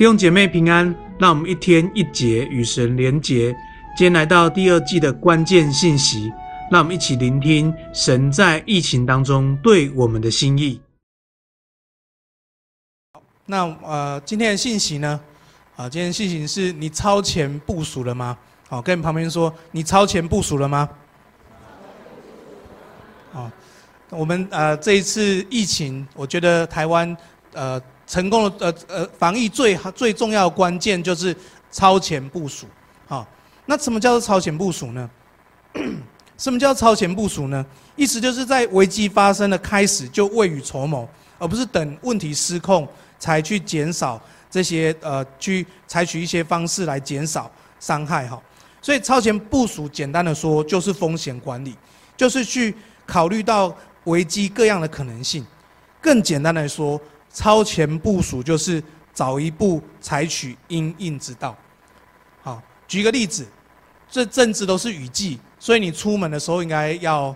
弟兄姐妹平安，让我们一天一节与神连结。今天来到第二季的关键信息，让我们一起聆听神在疫情当中对我们的心意。那呃，今天的信息呢？啊，今天的信息是你超前部署了吗？好，跟你旁边说，你超前部署了吗？好，我们呃这一次疫情，我觉得台湾呃。成功的呃呃防疫最最重要的关键就是超前部署，好，那什么叫做超前部署呢？什么叫超前部署呢？意思就是在危机发生的开始就未雨绸缪，而不是等问题失控才去减少这些呃去采取一些方式来减少伤害哈。所以超前部署简单的说就是风险管理，就是去考虑到危机各样的可能性。更简单来说。超前部署就是早一步采取因应之道。好，举个例子，这阵子都是雨季，所以你出门的时候应该要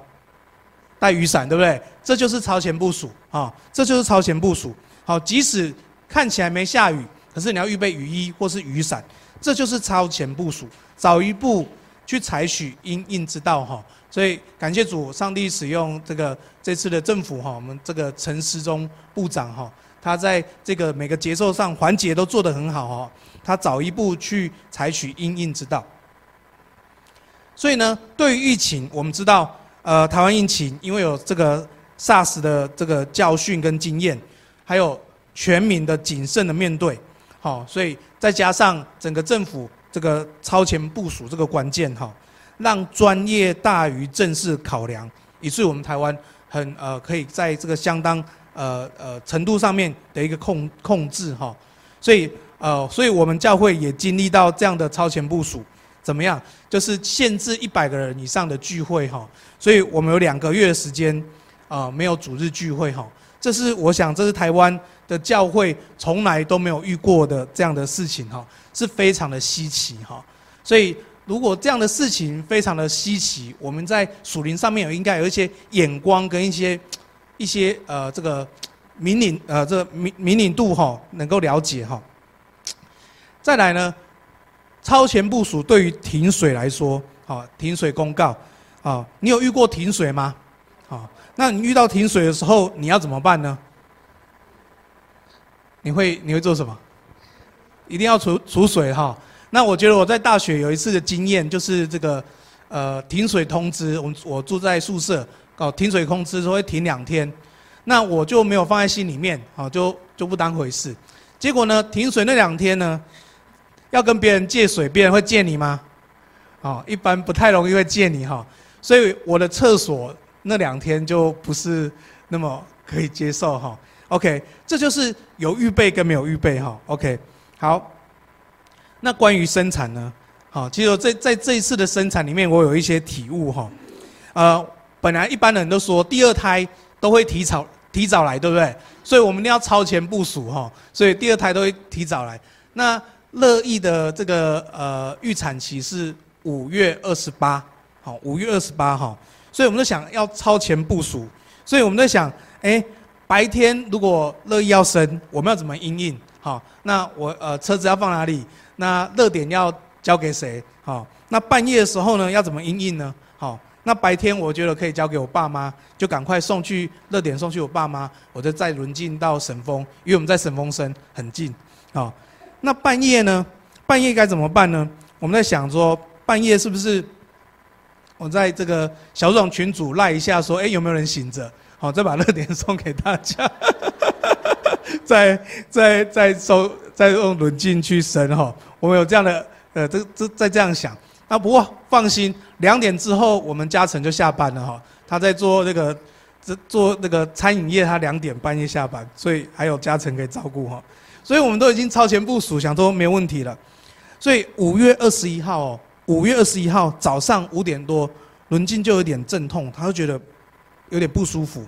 带雨伞，对不对？这就是超前部署啊，这就是超前部署。好，即使看起来没下雨，可是你要预备雨衣或是雨伞，这就是超前部署，早一步去采取因应之道哈。所以感谢主，上帝使用这个这次的政府哈，我们这个陈时中部长哈。他在这个每个节奏上环节都做得很好哦，他早一步去采取因应之道。所以呢，对于疫情，我们知道，呃，台湾疫情因为有这个 SARS 的这个教训跟经验，还有全民的谨慎的面对，好，所以再加上整个政府这个超前部署这个关键哈，让专业大于政治考量，以至于我们台湾很呃可以在这个相当。呃呃，程度上面的一个控控制哈，所以呃，所以我们教会也经历到这样的超前部署，怎么样？就是限制一百个人以上的聚会哈，所以我们有两个月的时间啊，没有主日聚会哈，这是我想这是台湾的教会从来都没有遇过的这样的事情哈，是非常的稀奇哈，所以如果这样的事情非常的稀奇，我们在属灵上面有应该有一些眼光跟一些。一些呃，这个敏领呃，这个敏敏领度哈，能够了解哈。再来呢，超前部署对于停水来说，好，停水公告，啊，你有遇过停水吗？好，那你遇到停水的时候，你要怎么办呢？你会你会做什么？一定要储储水哈。那我觉得我在大学有一次的经验，就是这个呃停水通知，我我住在宿舍。哦，停水通知说会停两天，那我就没有放在心里面，好，就就不当回事。结果呢，停水那两天呢，要跟别人借水，别人会借你吗？哦，一般不太容易会借你哈。所以我的厕所那两天就不是那么可以接受哈。OK，这就是有预备跟没有预备哈。OK，好。那关于生产呢？好，其实在在这一次的生产里面，我有一些体悟哈。呃。本来一般人都说第二胎都会提早提早来，对不对？所以我们一定要超前部署哈。所以第二胎都会提早来。那乐意的这个呃预产期是五月二十八，好，五月二十八号。所以我们就想要超前部署。所以我们在想，哎，白天如果乐意要生，我们要怎么应应？好，那我呃车子要放哪里？那热点要交给谁？好，那半夜的时候呢，要怎么应应呢？好。那白天我觉得可以交给我爸妈，就赶快送去热点，送去我爸妈，我就再轮进到省丰，因为我们在省丰生很近，好。那半夜呢？半夜该怎么办呢？我们在想说，半夜是不是我在这个小组群组赖一下，说，哎，有没有人醒着？好，再把热点送给大家，再再再收，再用轮进去生哈。我们有这样的，呃，这这再这样想。啊，不过放心，两点之后我们嘉诚就下班了哈。他在做那个，这做那个餐饮业，他两点半夜下班，所以还有嘉诚可以照顾哈。所以我们都已经超前部署，想说没问题了。所以五月二十一号哦，五月二十一号早上五点多，伦进就有点阵痛，他就觉得有点不舒服，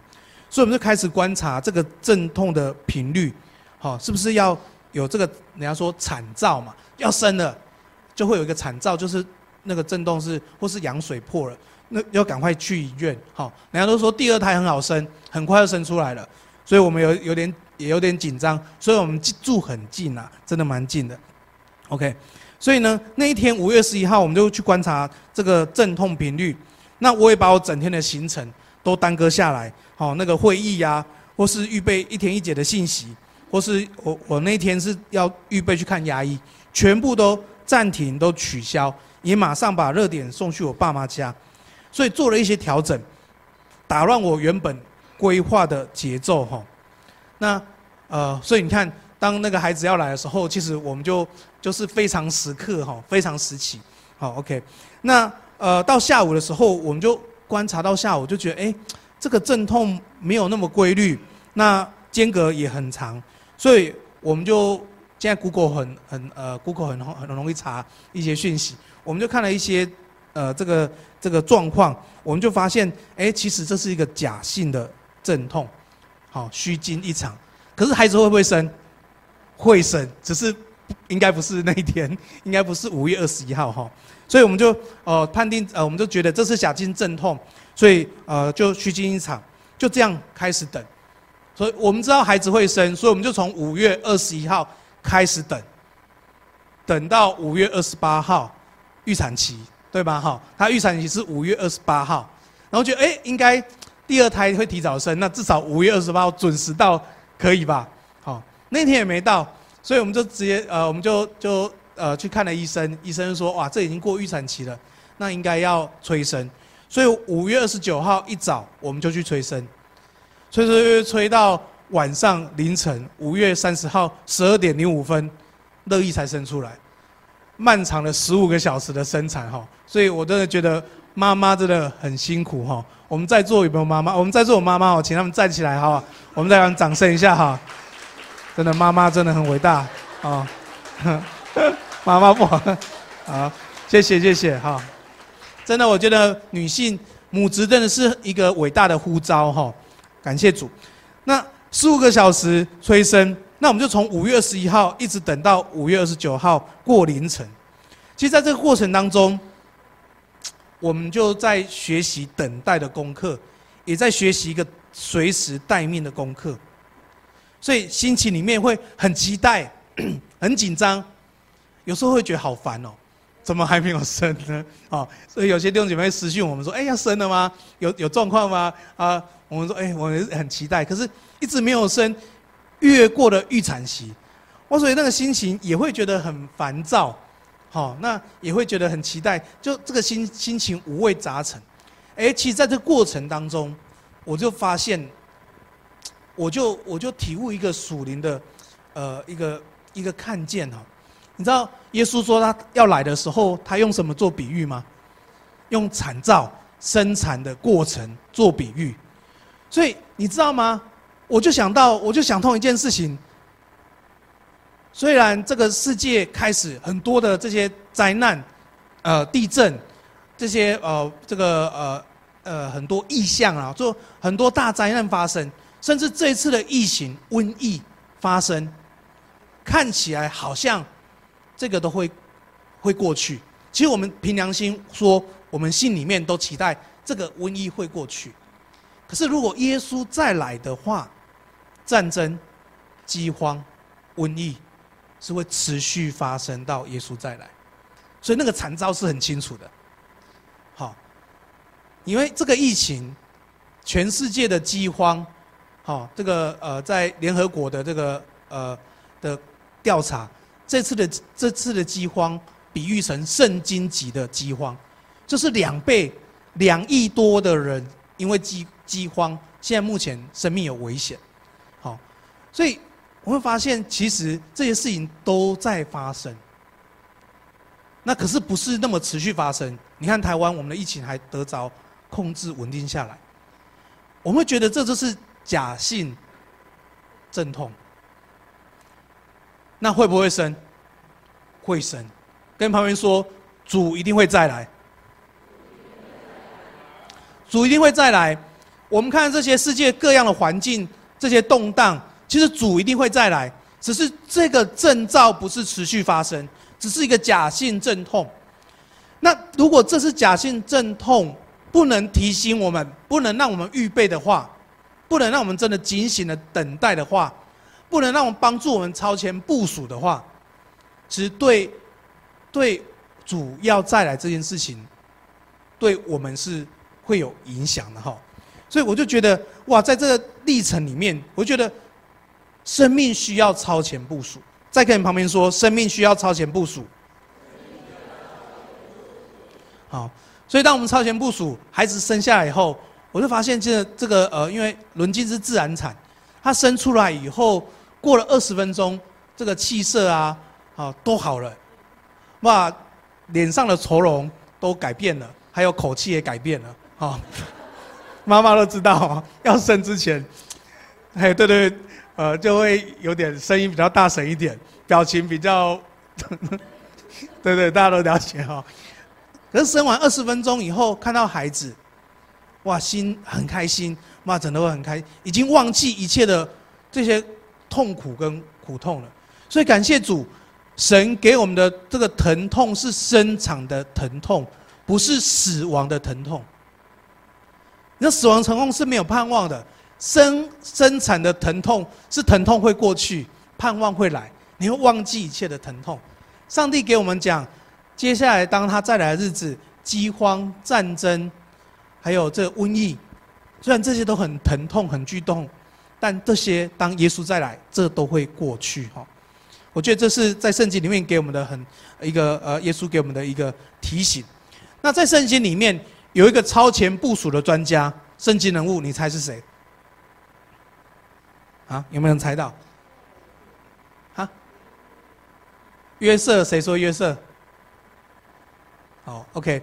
所以我们就开始观察这个阵痛的频率，好，是不是要有这个人家说产兆嘛，要生了，就会有一个产兆，就是。那个震动是，或是羊水破了，那要赶快去医院。好，人家都说第二胎很好生，很快就生出来了。所以我们有有点也有点紧张，所以我们住很近啊，真的蛮近的。OK，所以呢，那一天五月十一号，我们就去观察这个阵痛频率。那我也把我整天的行程都耽搁下来，好，那个会议呀、或是预备一天一节的信息，或是我我那天是要预备去看牙医，全部都暂停，都取消，也马上把热点送去我爸妈家，所以做了一些调整，打乱我原本规划的节奏哈。那呃，所以你看，当那个孩子要来的时候，其实我们就就是非常时刻哈，非常时期，好 OK，那。呃，到下午的时候，我们就观察到下午，就觉得，哎，这个阵痛没有那么规律，那间隔也很长，所以我们就现在 Google 很很呃，Google 很很容易查一些讯息，我们就看了一些呃这个这个状况，我们就发现，哎，其实这是一个假性的阵痛，好，虚惊一场，可是孩子会不会生？会生，只是应该不是那一天，应该不是五月二十一号哈。所以我们就呃判定呃我们就觉得这是假性阵痛，所以呃就虚惊一场，就这样开始等。所以我们知道孩子会生，所以我们就从五月二十一号开始等，等到五月二十八号预产期，对吧？哈，他预产期是五月二十八号，然后觉得哎应该第二胎会提早生，那至少五月二十八号准时到可以吧？好，那天也没到，所以我们就直接呃我们就就。呃，去看了医生，医生说，哇，这已经过预产期了，那应该要催生，所以五月二十九号一早我们就去催生，催催催催到晚上凌晨五月三十号十二点零五分，乐意才生出来，漫长的十五个小时的生产哈，所以我真的觉得妈妈真的很辛苦哈。我们在座有没有妈妈？我们在座有妈妈哦，请他们站起来哈，我们再让掌声一下哈，真的妈妈真的很伟大啊。妈妈不好，啊，谢谢谢谢哈，真的我觉得女性母职真的是一个伟大的呼召哈，感谢主。那五个小时催生，那我们就从五月二十一号一直等到五月二十九号过凌晨。其实在这个过程当中，我们就在学习等待的功课，也在学习一个随时待命的功课，所以心情里面会很期待，很紧张。有时候会觉得好烦哦，怎么还没有生呢？啊，所以有些弟兄姐妹私讯我们说：“哎，要生了吗？有有状况吗？”啊，我们说：“哎，我们很期待，可是一直没有生，越过了预产期，我所以那个心情也会觉得很烦躁，好，那也会觉得很期待，就这个心心情五味杂陈。哎，其实在这过程当中，我就发现，我就我就体悟一个属灵的，呃，一个一个看见哈。你知道耶稣说他要来的时候，他用什么做比喻吗？用产造生产的过程做比喻。所以你知道吗？我就想到，我就想通一件事情。虽然这个世界开始很多的这些灾难，呃，地震，这些呃，这个呃呃很多异象啊，就很多大灾难发生，甚至这一次的疫情瘟疫发生，看起来好像。这个都会会过去。其实我们凭良心说，我们心里面都期待这个瘟疫会过去。可是如果耶稣再来的话，战争、饥荒、瘟疫是会持续发生到耶稣再来。所以那个惨遭是很清楚的。好，因为这个疫情，全世界的饥荒，好，这个呃，在联合国的这个呃的调查。这次的这次的饥荒，比喻成圣经级的饥荒，就是两倍，两亿多的人因为饥饥荒，现在目前生命有危险，好，所以我会发现，其实这些事情都在发生。那可是不是那么持续发生？你看台湾，我们的疫情还得着控制稳定下来，我们会觉得这就是假性阵痛。那会不会生？会生。跟旁边说，主一定会再来。主一定会再来。我们看这些世界各样的环境，这些动荡，其实主一定会再来。只是这个征兆不是持续发生，只是一个假性阵痛。那如果这是假性阵痛，不能提醒我们，不能让我们预备的话，不能让我们真的警醒的等待的话，不能让我们帮助我们超前部署的话，其实对对主要再来这件事情，对我们是会有影响的哈。所以我就觉得哇，在这个历程里面，我觉得生命需要超前部署。再跟你旁边说，生命需要超前部署。好，所以当我们超前部署，孩子生下来以后，我就发现这这个呃，因为伦金是自然产，他生出来以后，过了二十分钟，这个气色啊，啊都好了，哇，脸上的愁容都改变了，还有口气也改变了，啊，妈妈都知道，啊要生之前，哎，对对，呃，就会有点声音比较大声一点，表情比较，对对，大家都了解哈。可是生完二十分钟以后，看到孩子。哇，心很开心，妈整的会很开心，已经忘记一切的这些痛苦跟苦痛了。所以感谢主，神给我们的这个疼痛是生产的疼痛，不是死亡的疼痛。那死亡疼痛是没有盼望的，生生产的疼痛是疼痛会过去，盼望会来，你会忘记一切的疼痛。上帝给我们讲，接下来当他再来的日子，饥荒、战争。还有这瘟疫，虽然这些都很疼痛、很剧痛，但这些当耶稣再来，这都会过去哈。我觉得这是在圣经里面给我们的很一个呃，耶稣给我们的一个提醒。那在圣经里面有一个超前部署的专家，圣经人物，你猜是谁？啊，有没有人猜到？啊？约瑟，谁说约瑟？哦，OK。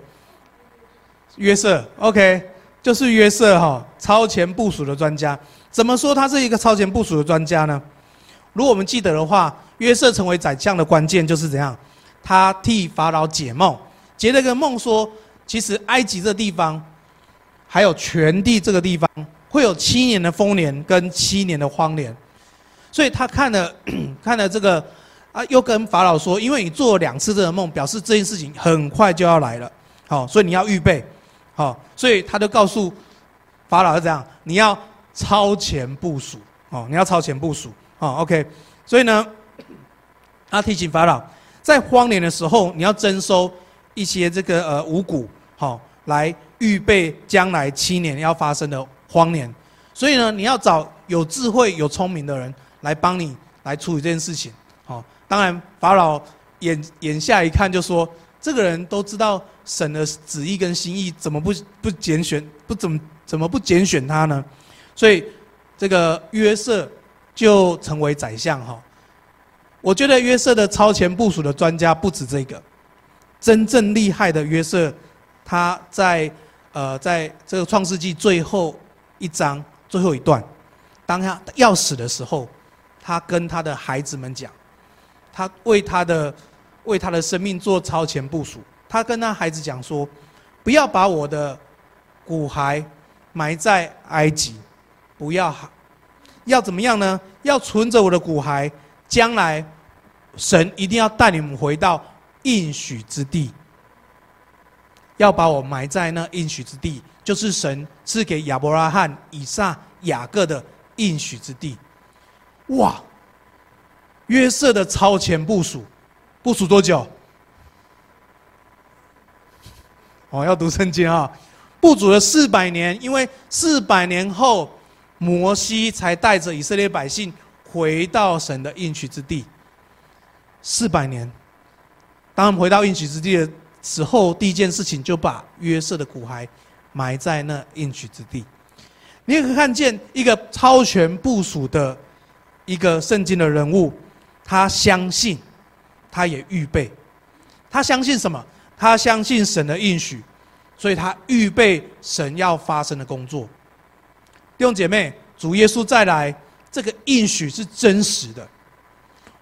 约瑟，OK，就是约瑟哈，超前部署的专家。怎么说他是一个超前部署的专家呢？如果我们记得的话，约瑟成为宰相的关键就是怎样？他替法老解梦，解了个梦说，其实埃及这地方，还有全地这个地方，会有七年的丰年跟七年的荒年。所以他看了 看了这个啊，又跟法老说，因为你做了两次这个梦，表示这件事情很快就要来了，好，所以你要预备。好，所以他就告诉法老是这样，你要超前部署，哦，你要超前部署，哦，OK，所以呢，他提醒法老，在荒年的时候，你要征收一些这个呃五谷，好，来预备将来七年要发生的荒年，所以呢，你要找有智慧、有聪明的人来帮你来处理这件事情，好，当然法老眼眼下一看就说。这个人都知道神的旨意跟心意，怎么不不拣选？不怎么怎么不拣选他呢？所以这个约瑟就成为宰相哈。我觉得约瑟的超前部署的专家不止这个，真正厉害的约瑟，他在呃在这个创世纪最后一章最后一段，当他要死的时候，他跟他的孩子们讲，他为他的。为他的生命做超前部署，他跟他孩子讲说：“不要把我的骨骸埋在埃及，不要，要怎么样呢？要存着我的骨骸，将来神一定要带你们回到应许之地。要把我埋在那应许之地，就是神赐给亚伯拉罕、以撒、雅各的应许之地。”哇！约瑟的超前部署。部署多久？哦，要读圣经啊！部署了四百年，因为四百年后，摩西才带着以色列百姓回到神的应许之地。四百年，当他们回到应许之地的时候，第一件事情就把约瑟的骨骸埋在那应许之地。你也可以看见一个超前部署的一个圣经的人物，他相信。他也预备，他相信什么？他相信神的应许，所以他预备神要发生的工作。弟兄姐妹，主耶稣再来，这个应许是真实的。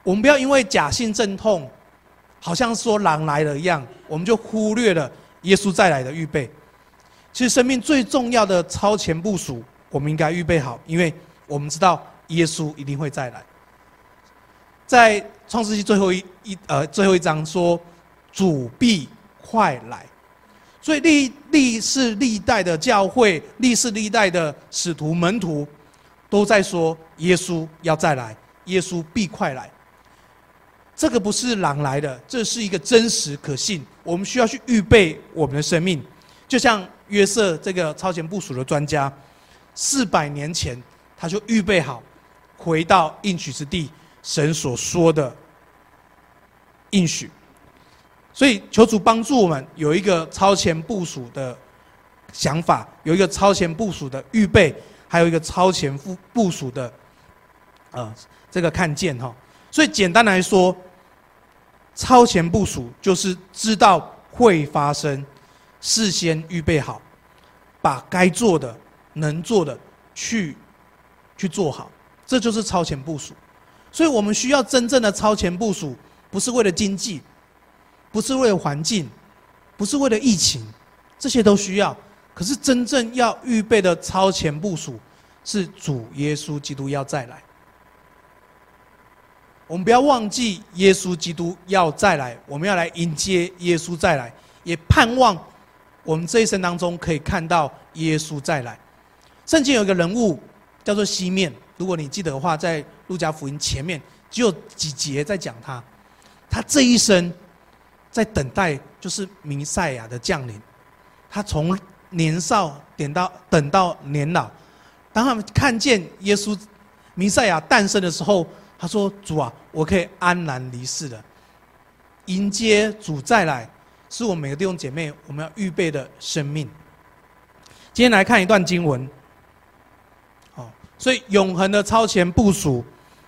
我们不要因为假性阵痛，好像说狼来了一样，我们就忽略了耶稣再来的预备。其实生命最重要的超前部署，我们应该预备好，因为我们知道耶稣一定会再来。在创世纪最后一一呃最后一章说，主必快来，所以历历世历代的教会，历世历代的使徒门徒，都在说耶稣要再来，耶稣必快来。这个不是狼来的，这是一个真实可信。我们需要去预备我们的生命，就像约瑟这个超前部署的专家，四百年前他就预备好，回到应许之地，神所说的应许。所以求主帮助我们有一个超前部署的想法，有一个超前部署的预备，还有一个超前部部署的，呃，这个看见哈。所以简单来说，超前部署就是知道会发生，事先预备好，把该做的、能做的去去做好，这就是超前部署。所以我们需要真正的超前部署，不是为了经济。不是为了环境，不是为了疫情，这些都需要。可是真正要预备的超前部署，是主耶稣基督要再来。我们不要忘记耶稣基督要再来，我们要来迎接耶稣再来，也盼望我们这一生当中可以看到耶稣再来。圣经有一个人物叫做西面，如果你记得的话，在路加福音前面只有几节在讲他，他这一生。在等待，就是弥赛亚的降临。他从年少点到等到年老，当他们看见耶稣弥赛亚诞生的时候，他说：“主啊，我可以安然离世了。”迎接主再来，是我们每个弟兄姐妹我们要预备的生命。今天来看一段经文。好，所以永恒的超前部署，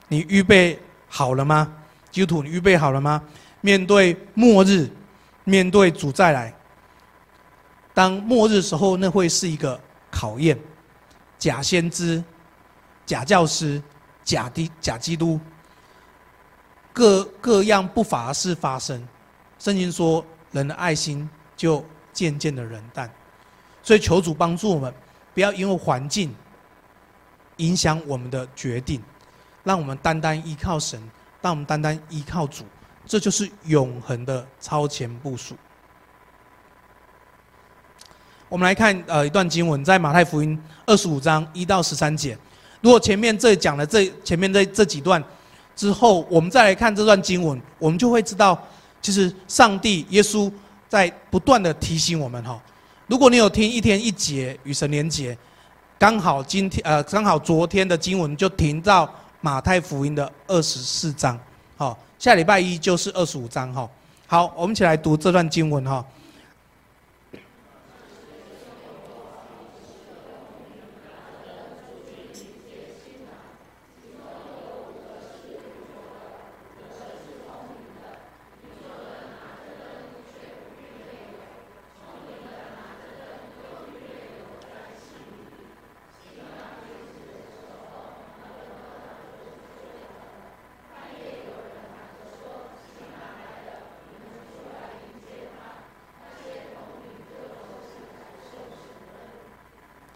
你预备好了吗？基督徒，你预备好了吗？面对末日，面对主再来，当末日时候，那会是一个考验。假先知、假教师、假的假基督，各各样不法事发生。圣经说，人的爱心就渐渐的冷淡。所以求主帮助我们，不要因为环境影响我们的决定，让我们单单依靠神，让我们单单依靠主。这就是永恒的超前部署。我们来看呃一段经文，在马太福音二十五章一到十三节。如果前面这讲了这前面这这几段之后，我们再来看这段经文，我们就会知道，其实上帝耶稣在不断的提醒我们哈。如果你有听一天一节与神连结，刚好今天呃刚好昨天的经文就停到马太福音的二十四章，好。下礼拜一就是二十五章哈，好，我们一起来读这段经文哈。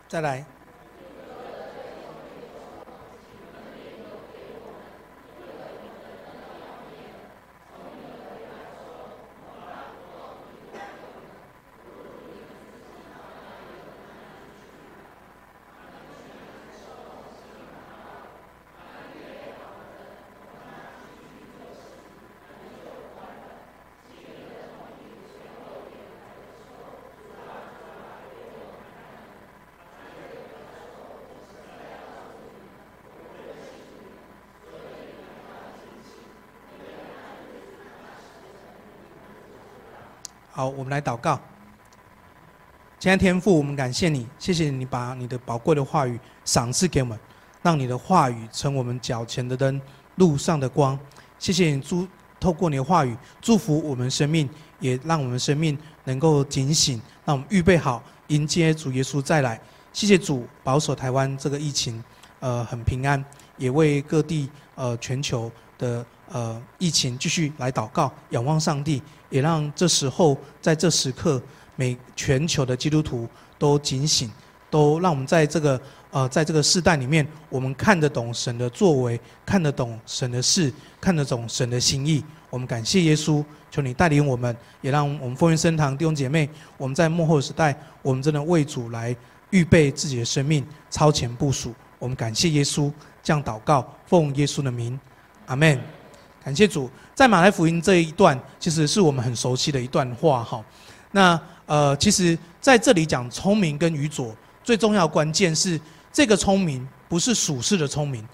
再来。好，我们来祷告。亲爱的天父，我们感谢你，谢谢你把你的宝贵的话语赏赐给我们，让你的话语成我们脚前的灯，路上的光。谢谢你祝透过你的话语祝福我们生命，也让我们生命能够警醒，让我们预备好迎接主耶稣再来。谢谢主保守台湾这个疫情，呃，很平安，也为各地呃全球的呃疫情继续来祷告，仰望上帝。也让这时候，在这时刻，每全球的基督徒都警醒，都让我们在这个呃，在这个世代里面，我们看得懂神的作为，看得懂神的事，看得懂神的心意。我们感谢耶稣，求你带领我们，也让我们丰源圣堂弟兄姐妹，我们在幕后时代，我们真的为主来预备自己的生命，超前部署。我们感谢耶稣，这样祷告，奉耶稣的名，阿门。感谢主，在马来福音这一段，其实是我们很熟悉的一段话哈。那呃，其实在这里讲聪明跟愚拙，最重要关键是这个聪明不是属世的聪明，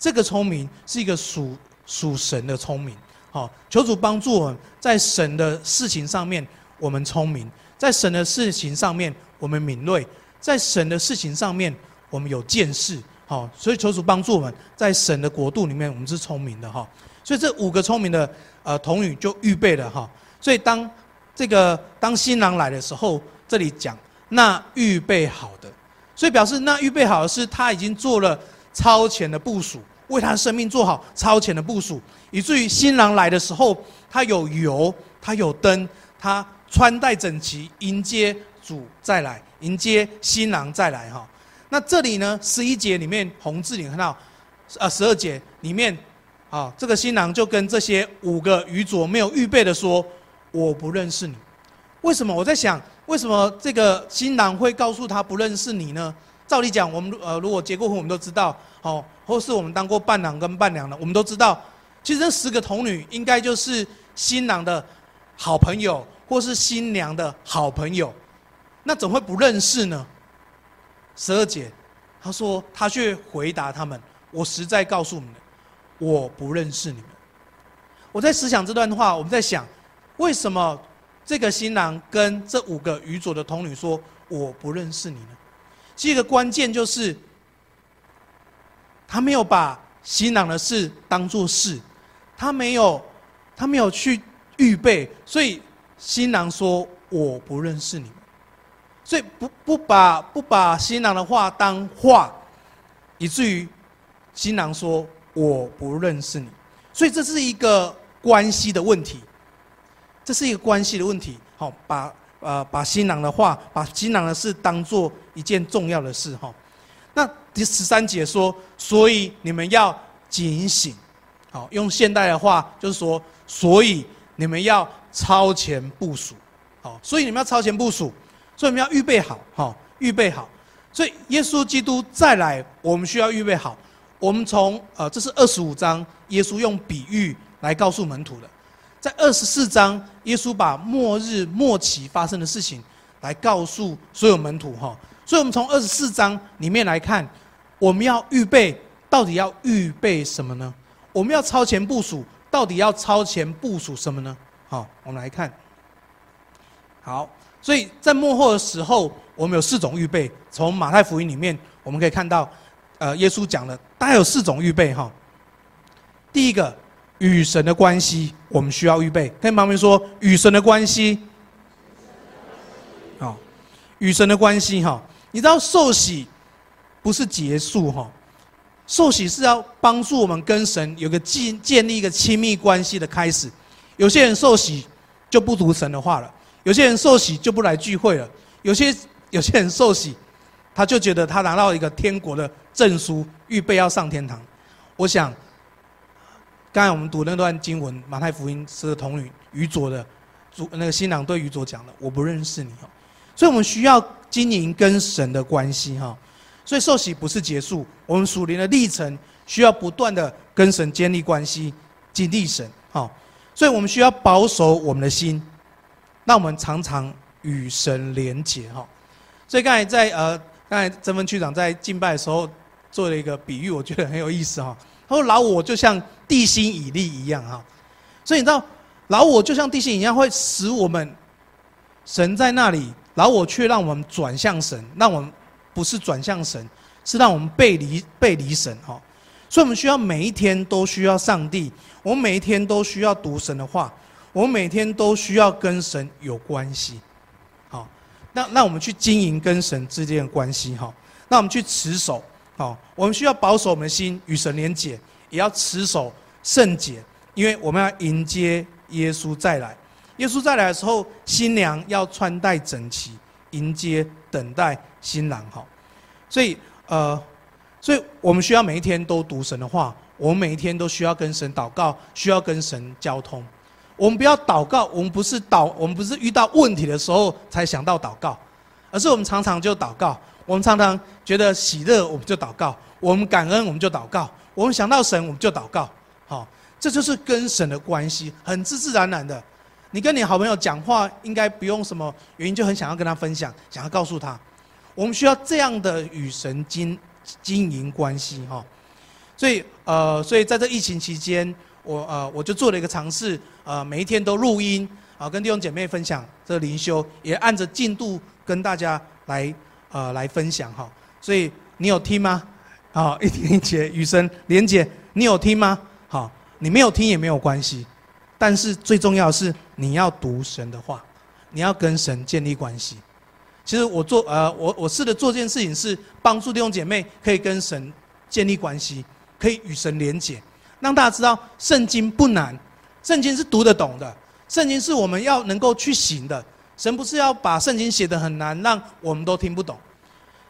这个聪明是一个属属神的聪明。好，求主帮助我们在神的事情上面，我们聪明；在神的事情上面，我们敏锐；在神的事情上面，我们有见识。好，所以求主帮助我们在神的国度里面，我们是聪明的哈。所以这五个聪明的呃童女就预备了哈。所以当这个当新郎来的时候，这里讲那预备好的，所以表示那预备好的是他已经做了超前的部署，为他生命做好超前的部署，以至于新郎来的时候，他有油，他有灯，他穿戴整齐，迎接主再来，迎接新郎再来哈。那这里呢，十一节里面红字你看到，呃，十二节里面。啊，这个新郎就跟这些五个愚拙没有预备的说：“我不认识你。”为什么？我在想，为什么这个新郎会告诉他不认识你呢？照理讲，我们呃如果结过婚，我们都知道，哦，或是我们当过伴郎跟伴娘的，我们都知道，其实这十个童女应该就是新郎的好朋友，或是新娘的好朋友，那怎么会不认识呢？十二节，他说他却回答他们：“我实在告诉你们。”我不认识你们。我在思想这段话，我们在想，为什么这个新郎跟这五个愚拙的童女说我不认识你呢？其实一个关键就是，他没有把新郎的事当作事，他没有，他没有去预备，所以新郎说我不认识你们，所以不不把不把新郎的话当话，以至于新郎说。我不认识你，所以这是一个关系的问题，这是一个关系的问题。好，把呃把新郎的话，把新郎的事当做一件重要的事哈。那第十三节说，所以你们要警醒。好，用现代的话就是说，所以你们要超前部署。好，所以你们要超前部署，所以你们要预备好，好，预备好。所以耶稣基督再来，我们需要预备好。我们从呃，这是二十五章，耶稣用比喻来告诉门徒的，在二十四章，耶稣把末日末期发生的事情来告诉所有门徒哈。所以，我们从二十四章里面来看，我们要预备，到底要预备什么呢？我们要超前部署，到底要超前部署什么呢？好，我们来看。好，所以在末后的时候，我们有四种预备。从马太福音里面，我们可以看到。呃，耶稣讲了，大概有四种预备哈。第一个，与神的关系，我们需要预备。跟旁边说，与神的关系，好，与神的关系哈。你知道受洗不是结束哈，受洗是要帮助我们跟神有个建建立一个亲密关系的开始。有些人受洗就不读神的话了，有些人受洗就不来聚会了，有些有些人受洗。他就觉得他拿到一个天国的证书，预备要上天堂。我想，刚才我们读那段经文，马太福音是个童女愚拙的主，那个新郎对愚拙讲的：“我不认识你。”所以我们需要经营跟神的关系哈。所以受洗不是结束，我们属灵的历程需要不断的跟神建立关系，经历神哈。所以我们需要保守我们的心，让我们常常与神连结哈。所以刚才在呃。刚才曾分区长在敬拜的时候做了一个比喻，我觉得很有意思哈。他说：“老我就像地心引力一样哈，所以你知道，老我就像地心一样，会使我们神在那里，老我却让我们转向神，让我们不是转向神，是让我们背离背离神哈。所以，我们需要每一天都需要上帝，我们每一天都需要读神的话，我们每天都需要跟神有关系。”那那我们去经营跟神之间的关系哈，那我们去持守好，我们需要保守我们的心与神连结，也要持守圣洁，因为我们要迎接耶稣再来。耶稣再来的时候，新娘要穿戴整齐，迎接等待新郎哈。所以呃，所以我们需要每一天都读神的话，我们每一天都需要跟神祷告，需要跟神交通。我们不要祷告，我们不是祷，我们不是遇到问题的时候才想到祷告，而是我们常常就祷告。我们常常觉得喜乐，我们就祷告；我们感恩我们就祷告，我们想到神我们就祷告，好，这就是跟神的关系，很自自然然的。你跟你好朋友讲话，应该不用什么原因，就很想要跟他分享，想要告诉他。我们需要这样的与神经经营关系，哈。所以，呃，所以在这疫情期间，我呃我就做了一个尝试，呃，每一天都录音，啊，跟弟兄姐妹分享这灵修，也按着进度跟大家来呃来分享，哈。所以你有听吗？啊，一天一节与神连姐，你有听吗？好，你没有听也没有关系。但是最重要是，你要读神的话，你要跟神建立关系。其实我做呃，我我试着做这件事情，是帮助弟兄姐妹可以跟神建立关系，可以与神连结，让大家知道圣经不难，圣经是读得懂的，圣经是我们要能够去行的。神不是要把圣经写得很难，让我们都听不懂。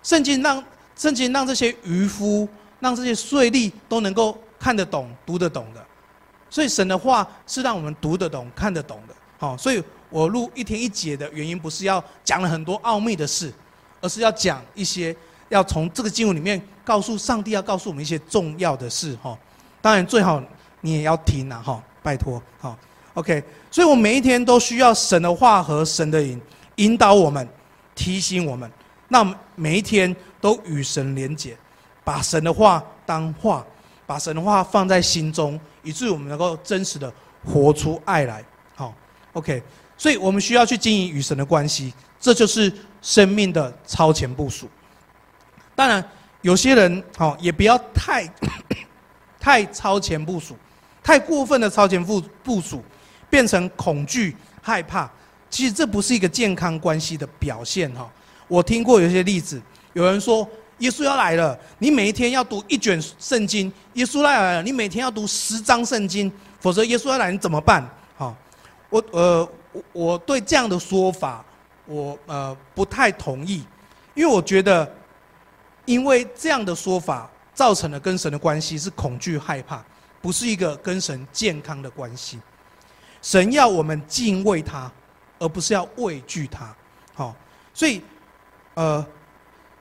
圣经让圣经让这些渔夫，让这些税吏都能够看得懂、读得懂的。所以神的话是让我们读得懂、看得懂的。好，所以我录一天一节的原因，不是要讲了很多奥秘的事，而是要讲一些要从这个经文里面告诉上帝要告诉我们一些重要的事。哈，当然最好你也要听呐，哈，拜托。好，OK。所以我每一天都需要神的话和神的引引导我们，提醒我们，那每一天都与神连结，把神的话当话。把神的话放在心中，以至于我们能够真实的活出爱来。好，OK，所以我们需要去经营与神的关系，这就是生命的超前部署。当然，有些人好也不要太太超前部署，太过分的超前部部署，变成恐惧害怕。其实这不是一个健康关系的表现。哈，我听过有些例子，有人说。耶稣要来了，你每一天要读一卷圣经。耶稣要来了，你每天要读十章圣经，否则耶稣要来，你怎么办？哈，我呃我，我对这样的说法，我呃不太同意，因为我觉得，因为这样的说法造成了跟神的关系是恐惧害怕，不是一个跟神健康的关系。神要我们敬畏他，而不是要畏惧他。好，所以呃。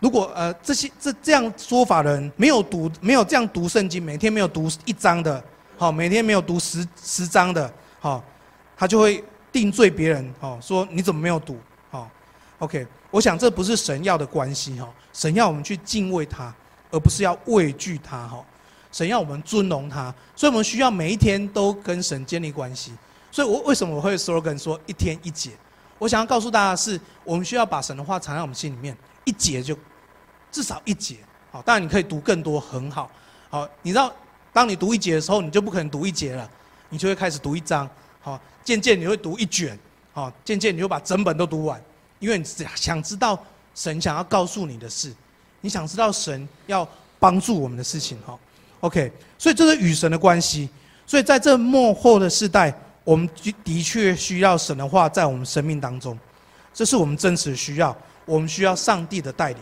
如果呃这些这这样说法的人没有读没有这样读圣经，每天没有读一章的，好，每天没有读十十章的，好，他就会定罪别人，好，说你怎么没有读，好，OK，我想这不是神要的关系，哈，神要我们去敬畏他，而不是要畏惧他，哈，神要我们尊荣他，所以我们需要每一天都跟神建立关系，所以我为什么我会 slogan 说一天一节？我想要告诉大家的是，我们需要把神的话藏在我们心里面，一节就。至少一节，好，当然你可以读更多，很好，好，你知道，当你读一节的时候，你就不可能读一节了，你就会开始读一章，好，渐渐你会读一卷，好，渐渐你会把整本都读完，因为你想知道神想要告诉你的事，你想知道神要帮助我们的事情，哈，OK，所以这是与神的关系，所以在这末后的世代，我们的确需要神的话在我们生命当中，这是我们真实的需要，我们需要上帝的带领。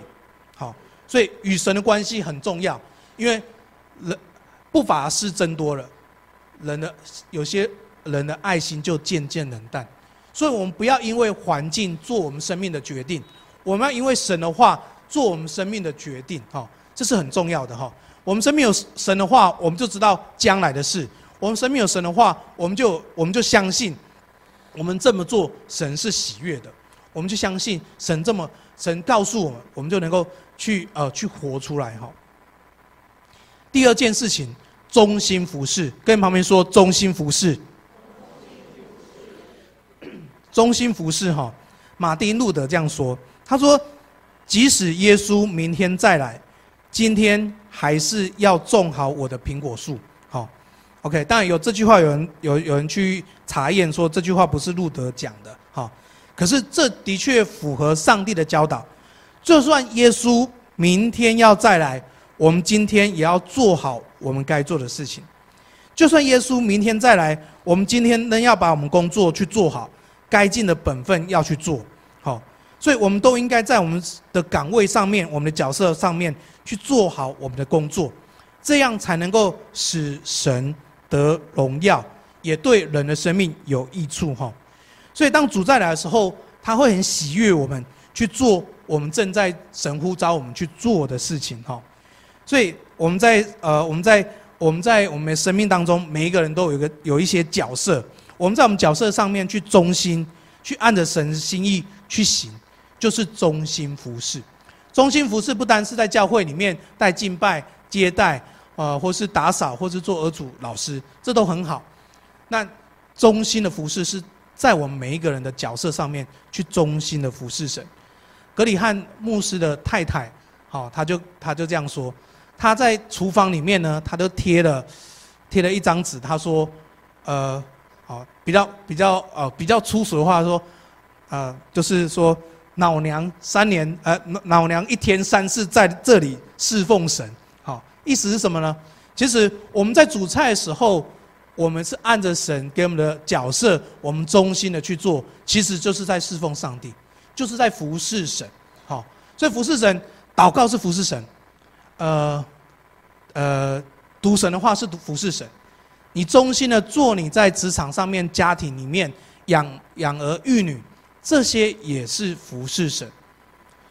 好，所以与神的关系很重要，因为人不法事增多了，人的有些人的爱心就渐渐冷淡，所以我们不要因为环境做我们生命的决定，我们要因为神的话做我们生命的决定，哈，这是很重要的哈。我们生命有神的话，我们就知道将来的事；我们生命有神的话，我们就我们就相信，我们这么做神是喜悦的，我们就相信神这么神告诉我们，我们就能够。去呃，去活出来哈。第二件事情，忠心服侍，跟旁边说忠心服侍。忠心服侍哈，马丁路德这样说，他说，即使耶稣明天再来，今天还是要种好我的苹果树。好，OK，当然有这句话，有人有有人去查验说这句话不是路德讲的，好，可是这的确符合上帝的教导。就算耶稣明天要再来，我们今天也要做好我们该做的事情。就算耶稣明天再来，我们今天仍要把我们工作去做好，该尽的本分要去做好。所以，我们都应该在我们的岗位上面、我们的角色上面去做好我们的工作，这样才能够使神得荣耀，也对人的生命有益处。哈，所以当主再来的时候，他会很喜悦我们去做。我们正在神呼召我们去做的事情，哈，所以我们在呃我们在我们在我们的生命当中，每一个人都有一个有一些角色。我们在我们角色上面去忠心，去按着神心意去行，就是忠心服侍。忠心服侍不单是在教会里面带敬拜、接待，呃，或是打扫，或是做儿主老师，这都很好。那忠心的服侍是在我们每一个人的角色上面去忠心的服侍神。格里汉牧师的太太，好，他就他就这样说，他在厨房里面呢，他都贴了贴了一张纸，他说，呃。好，比较比较呃比较粗俗的话说，呃，就是说老娘三年呃老娘一天三次在这里侍奉神，好，意思是什么呢？其实我们在煮菜的时候，我们是按着神给我们的角色，我们忠心的去做，其实就是在侍奉上帝，就是在服侍神，好，所以服侍神，祷告是服侍神，呃呃，读神的话是服侍神。你忠心的做你在职场上面、家庭里面养养儿育女，这些也是服侍神。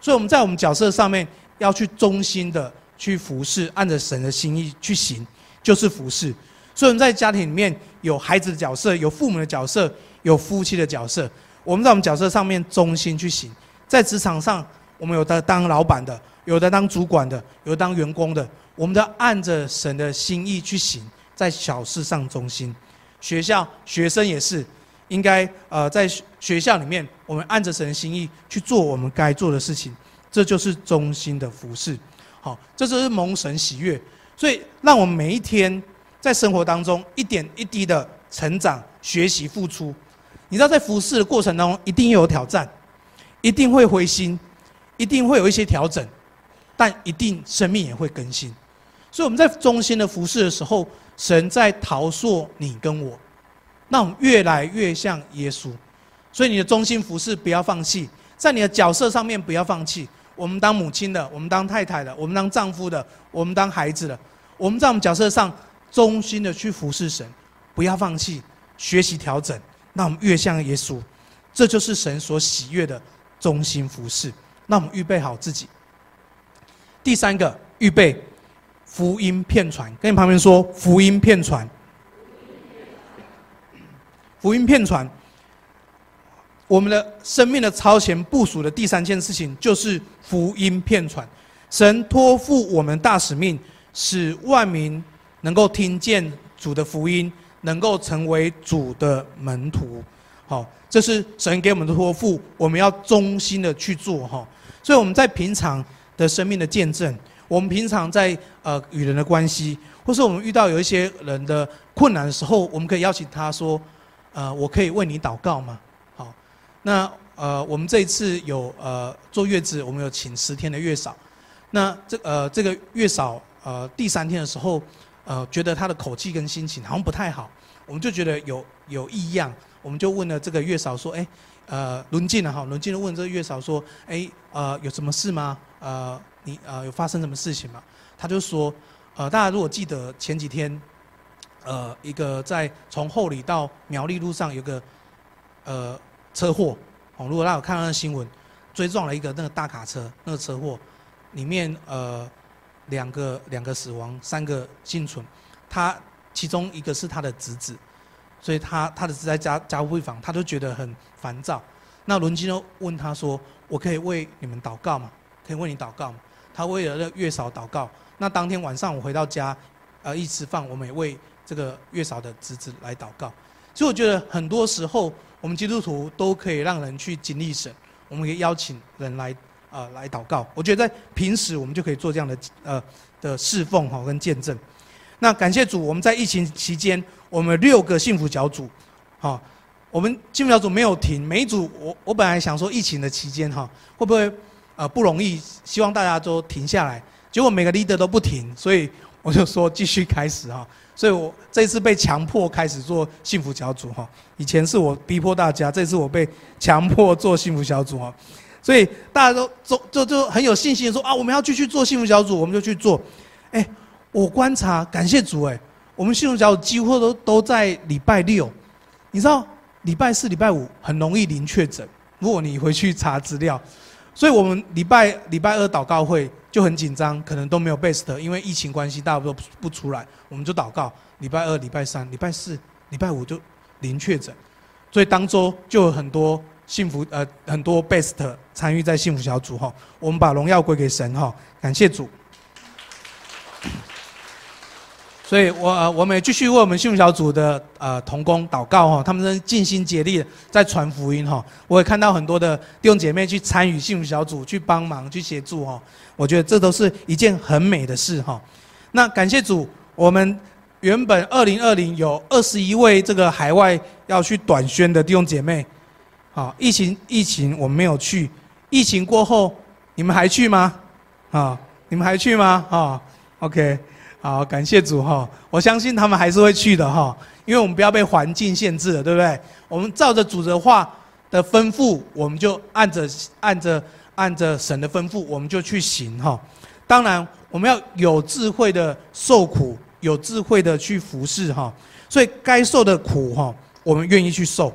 所以我们在我们角色上面要去忠心的去服侍，按着神的心意去行，就是服侍。所以我们在家庭里面有孩子的角色，有父母的角色，有夫妻的角色。我们在我们角色上面忠心去行。在职场上，我们有的当老板的，有的当主管的，有的当员工的，我们都按着神的心意去行。在小事上忠心，学校学生也是应该呃，在学校里面，我们按着神的心意去做我们该做的事情，这就是忠心的服侍。好，这就是蒙神喜悦。所以，让我们每一天在生活当中一点一滴的成长、学习、付出。你知道，在服侍的过程当中，一定有挑战，一定会灰心，一定会有一些调整，但一定生命也会更新。所以我们在忠心的服侍的时候。神在陶塑你跟我，那我们越来越像耶稣，所以你的忠心服侍不要放弃，在你的角色上面不要放弃。我们当母亲的，我们当太太的，我们当丈夫的，我们当孩子的，我们在我们角色上忠心的去服侍神，不要放弃，学习调整，那我们越像耶稣，这就是神所喜悦的忠心服侍。那我们预备好自己。第三个预备。福音片传，跟你旁边说福音片传。福音片传，我们的生命的超前部署的第三件事情就是福音片传。神托付我们大使命，使万民能够听见主的福音，能够成为主的门徒。好，这是神给我们的托付，我们要忠心的去做哈。所以我们在平常的生命的见证。我们平常在呃与人的关系，或是我们遇到有一些人的困难的时候，我们可以邀请他说：“呃，我可以为你祷告吗？”好，那呃我们这一次有呃坐月子，我们有请十天的月嫂。那这呃这个月嫂呃第三天的时候，呃觉得她的口气跟心情好像不太好，我们就觉得有有异样，我们就问了这个月嫂说：“哎，呃轮进了哈，轮进的问这个月嫂说：哎呃有什么事吗？呃。”你呃有发生什么事情吗？他就说，呃，大家如果记得前几天，呃，一个在从后里到苗栗路上有个呃车祸，哦，如果大家有看到那新闻，追撞了一个那个大卡车，那个车祸里面呃两个两个死亡，三个幸存，他其中一个是他的侄子，所以他他的侄在家家务会房，他都觉得很烦躁。那伦基就问他说：“我可以为你们祷告吗？可以为你祷告吗？”他为了那月嫂祷告，那当天晚上我回到家，呃，一吃饭，我们也为这个月嫂的侄子来祷告。所以我觉得很多时候，我们基督徒都可以让人去经历神，我们可以邀请人来，呃，来祷告。我觉得在平时我们就可以做这样的，呃，的侍奉哈跟见证。那感谢主，我们在疫情期间，我们六个幸福小组，哈，我们幸福小组没有停。每一组，我我本来想说疫情的期间哈，会不会？呃，不容易，希望大家都停下来。结果每个 leader 都不停，所以我就说继续开始哈。所以我这次被强迫开始做幸福小组哈。以前是我逼迫大家，这次我被强迫做幸福小组哈。所以大家都就就就很有信心说啊，我们要继续做幸福小组，我们就去做。哎，我观察，感谢主哎，我们幸福小组几乎都都在礼拜六。你知道礼拜四、礼拜五很容易零确诊，如果你回去查资料。所以我们礼拜礼拜二祷告会就很紧张，可能都没有 best，因为疫情关系，大家都不出来，我们就祷告。礼拜二、礼拜三、礼拜四、礼拜五就零确诊，所以当周就有很多幸福呃很多 best 参与在幸福小组哈。我们把荣耀归给神哈，感谢主。所以我呃，我们也继续为我们幸福小组的呃同工祷告哈，他们是尽心竭力的在传福音哈。我也看到很多的弟兄姐妹去参与幸福小组，去帮忙，去协助哈。我觉得这都是一件很美的事哈。那感谢主，我们原本二零二零有二十一位这个海外要去短宣的弟兄姐妹，好，疫情疫情我们没有去，疫情过后你们还去吗？啊，你们还去吗？啊，OK。好，感谢主哈！我相信他们还是会去的哈，因为我们不要被环境限制了，对不对？我们照着主的话的吩咐，我们就按着按着按着神的吩咐，我们就去行哈。当然，我们要有智慧的受苦，有智慧的去服侍哈。所以该受的苦哈，我们愿意去受；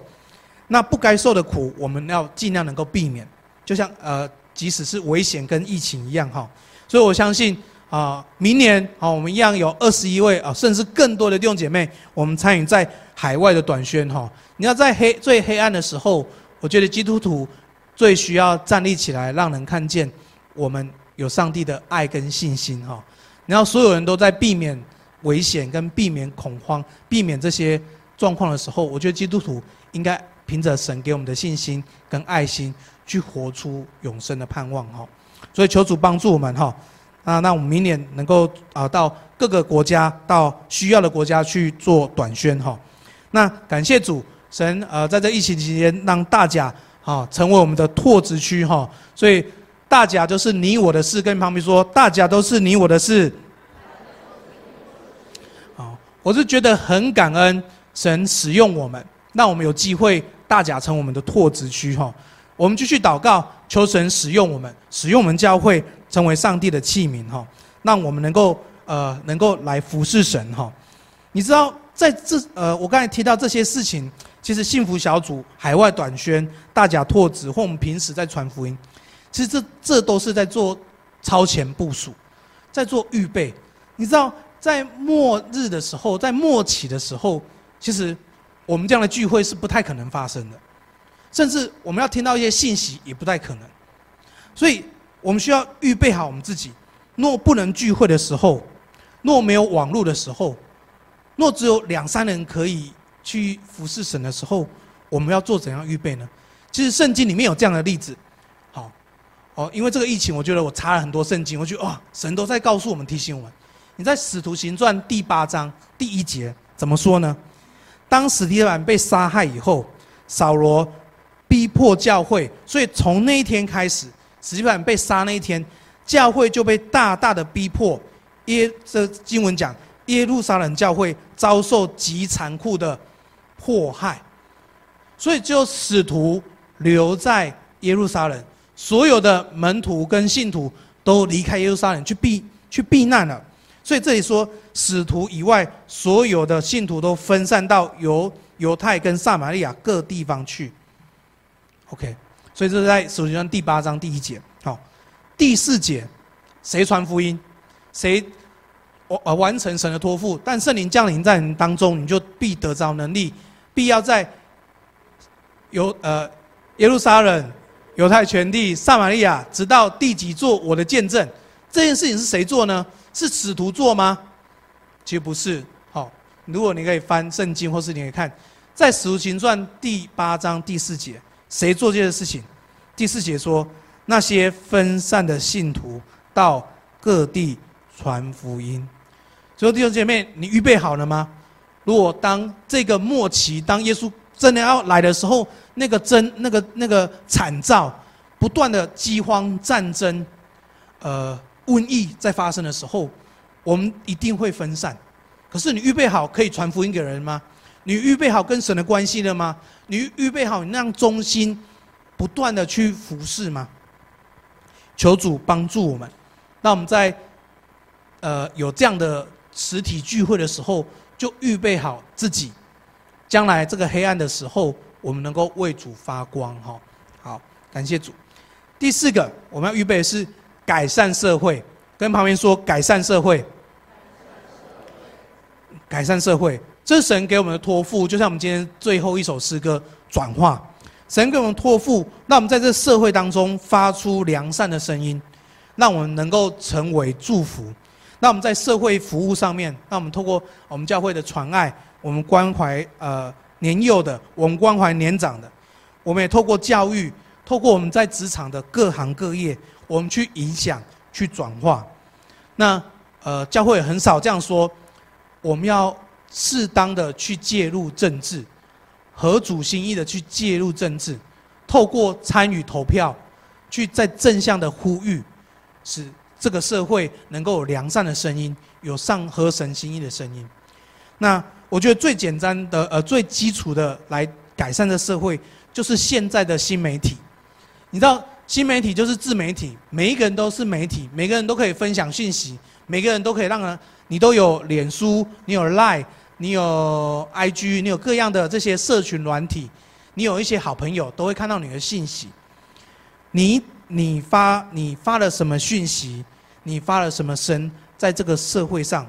那不该受的苦，我们要尽量能够避免。就像呃，即使是危险跟疫情一样哈。所以我相信。啊，明年啊，我们一样有二十一位啊，甚至更多的弟兄姐妹，我们参与在海外的短宣哈。你要在黑最黑暗的时候，我觉得基督徒最需要站立起来，让人看见我们有上帝的爱跟信心哈。然后所有人都在避免危险跟避免恐慌、避免这些状况的时候，我觉得基督徒应该凭着神给我们的信心跟爱心，去活出永生的盼望哈。所以求主帮助我们哈。啊，那我们明年能够啊到各个国家，到需要的国家去做短宣哈。那感谢主神呃，在这疫情期间，让大甲啊成为我们的拓殖区哈。所以大甲就是你我的事，跟旁边说大甲都是你我的事。好，我是觉得很感恩神使用我们，让我们有机会大甲成我们的拓殖区哈。我们继续祷告，求神使用我们，使用我们教会。成为上帝的器皿哈，让我们能够呃能够来服侍神哈。你知道在这呃我刚才提到这些事情，其实幸福小组、海外短宣、大甲拓殖或我们平时在传福音，其实这这都是在做超前部署，在做预备。你知道在末日的时候，在末期的时候，其实我们这样的聚会是不太可能发生的，甚至我们要听到一些信息也不太可能，所以。我们需要预备好我们自己。若不能聚会的时候，若没有网络的时候，若只有两三人可以去服侍神的时候，我们要做怎样预备呢？其实圣经里面有这样的例子。好，哦，因为这个疫情，我觉得我查了很多圣经，我觉得哇，神都在告诉我们、提醒我们。你在《使徒行传》第八章第一节怎么说呢？当司提反被杀害以后，扫罗逼迫教会，所以从那一天开始。司提反被杀那一天，教会就被大大的逼迫。耶，这经文讲耶路撒冷教会遭受极残酷的迫害，所以就使徒留在耶路撒冷，所有的门徒跟信徒都离开耶路撒冷去避去避难了。所以这里说，使徒以外所有的信徒都分散到犹犹太跟撒玛利亚各地方去。OK。所以这是在使徒行传第八章第一节，好，第四节，谁传福音，谁完完成神的托付，但圣灵降临在你当中，你就必得着能力，必要在犹呃耶路撒冷、犹太全地、撒玛利亚，直到地极做我的见证。这件事情是谁做呢？是使徒做吗？其实不是。好，如果你可以翻圣经，或是你可以看在使徒行传第八章第四节。谁做这件事情？第四节说，那些分散的信徒到各地传福音。所以弟兄姐妹，你预备好了吗？如果当这个末期，当耶稣真的要来的时候，那个真那个那个惨兆，不断的饥荒、战争、呃瘟疫在发生的时候，我们一定会分散。可是你预备好可以传福音给人吗？你预备好跟神的关系了吗？你预备好你那样忠心，不断的去服侍吗？求主帮助我们，那我们在呃有这样的实体聚会的时候，就预备好自己，将来这个黑暗的时候，我们能够为主发光哈。好，感谢主。第四个，我们要预备的是改善社会，跟旁边说改善社会，改善社会，这是神给我们的托付，就像我们今天最后一首诗歌转化，神给我们托付，让我们在这社会当中发出良善的声音，让我们能够成为祝福。那我们在社会服务上面，那我们透过我们教会的传爱，我们关怀呃年幼的，我们关怀年长的，我们也透过教育。透过我们在职场的各行各业，我们去影响、去转化。那呃，教会很少这样说。我们要适当的去介入政治，合主心意的去介入政治，透过参与投票，去在正向的呼吁，使这个社会能够有良善的声音，有上合神心意的声音。那我觉得最简单的、呃最基础的来改善这社会，就是现在的新媒体。你知道新媒体就是自媒体，每一个人都是媒体，每个人都可以分享讯息，每个人都可以让人，你都有脸书，你有 Line，你有 IG，你有各样的这些社群软体，你有一些好朋友都会看到你的信息。你你发你发了什么讯息？你发了什么声？在这个社会上，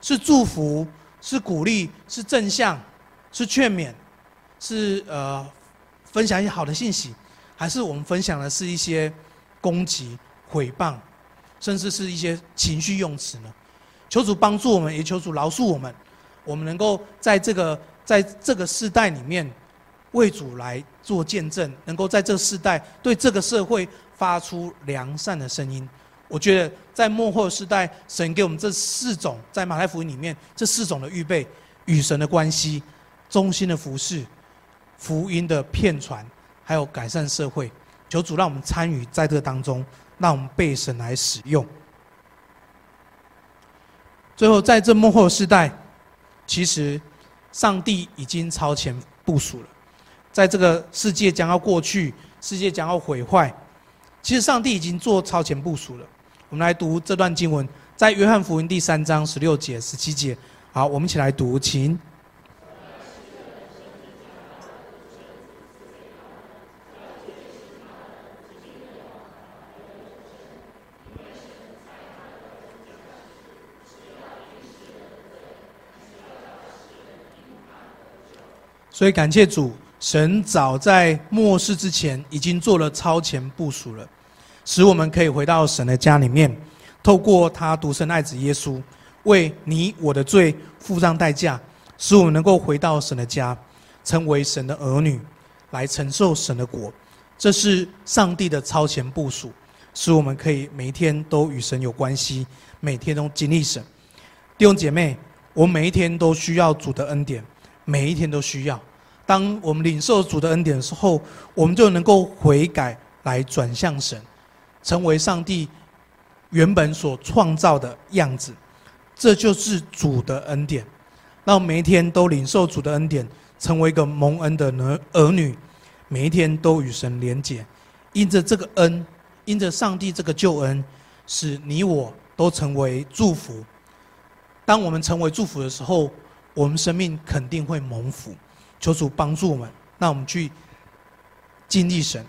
是祝福，是鼓励，是正向，是劝勉，是呃分享一些好的信息。还是我们分享的是一些攻击、诽谤，甚至是一些情绪用词呢？求主帮助我们，也求主饶恕我们，我们能够在这个在这个世代里面为主来做见证，能够在这个世代对这个社会发出良善的声音。我觉得在幕后世代，神给我们这四种，在马太福音里面这四种的预备：与神的关系、忠心的服饰、福音的片传。还有改善社会，求主让我们参与在这当中，让我们被神来使用。最后，在这幕后世代，其实上帝已经超前部署了。在这个世界将要过去，世界将要毁坏，其实上帝已经做超前部署了。我们来读这段经文，在约翰福音第三章十六节、十七节。好，我们一起来读，请。所以感谢主，神早在末世之前已经做了超前部署了，使我们可以回到神的家里面，透过他独生爱子耶稣，为你我的罪付上代价，使我们能够回到神的家，成为神的儿女，来承受神的国。这是上帝的超前部署，使我们可以每一天都与神有关系，每天都经历神。弟兄姐妹，我每一天都需要主的恩典，每一天都需要。当我们领受主的恩典的时候，我们就能够悔改，来转向神，成为上帝原本所创造的样子。这就是主的恩典。让每一天都领受主的恩典，成为一个蒙恩的儿儿女，每一天都与神连结。因着这个恩，因着上帝这个救恩，使你我都成为祝福。当我们成为祝福的时候，我们生命肯定会蒙福。求主帮助我们，让我们去经历神。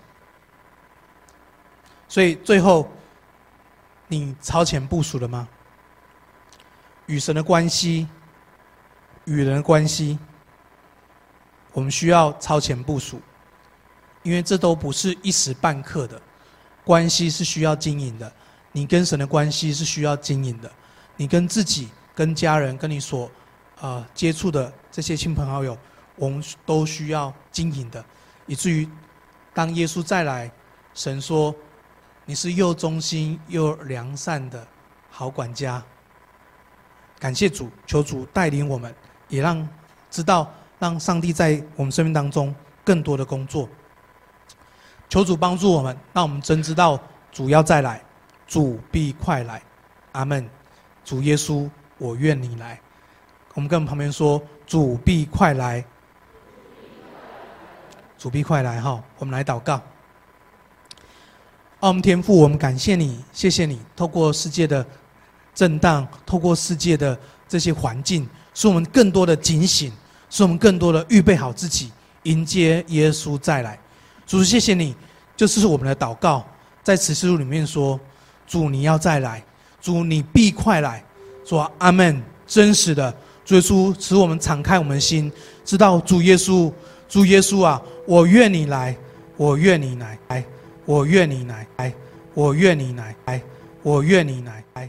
所以最后，你超前部署了吗？与神的关系，与人的关系，我们需要超前部署，因为这都不是一时半刻的，关系是需要经营的。你跟神的关系是需要经营的，你跟自己、跟家人、跟你所呃接触的这些亲朋好友。我们都需要经营的，以至于当耶稣再来，神说：“你是又忠心又良善的好管家。”感谢主，求主带领我们，也让知道，让上帝在我们生命当中更多的工作。求主帮助我们，让我们真知道主要再来，主必快来。阿门。主耶稣，我愿你来。我们跟旁边说：“主必快来。”主必快来哈！我们来祷告。我们天父，我们感谢你，谢谢你，透过世界的震荡，透过世界的这些环境，使我们更多的警醒，使我们更多的预备好自己，迎接耶稣再来。主，谢谢你，就是我们的祷告，在启示录里面说：“主你要再来，主你必快来。”说阿门，真实的主耶稣使我们敞开我们的心，知道主耶稣，主耶稣啊，我愿你来，我愿你来，来，我愿你来，来，我愿你来，来，我愿你来，来。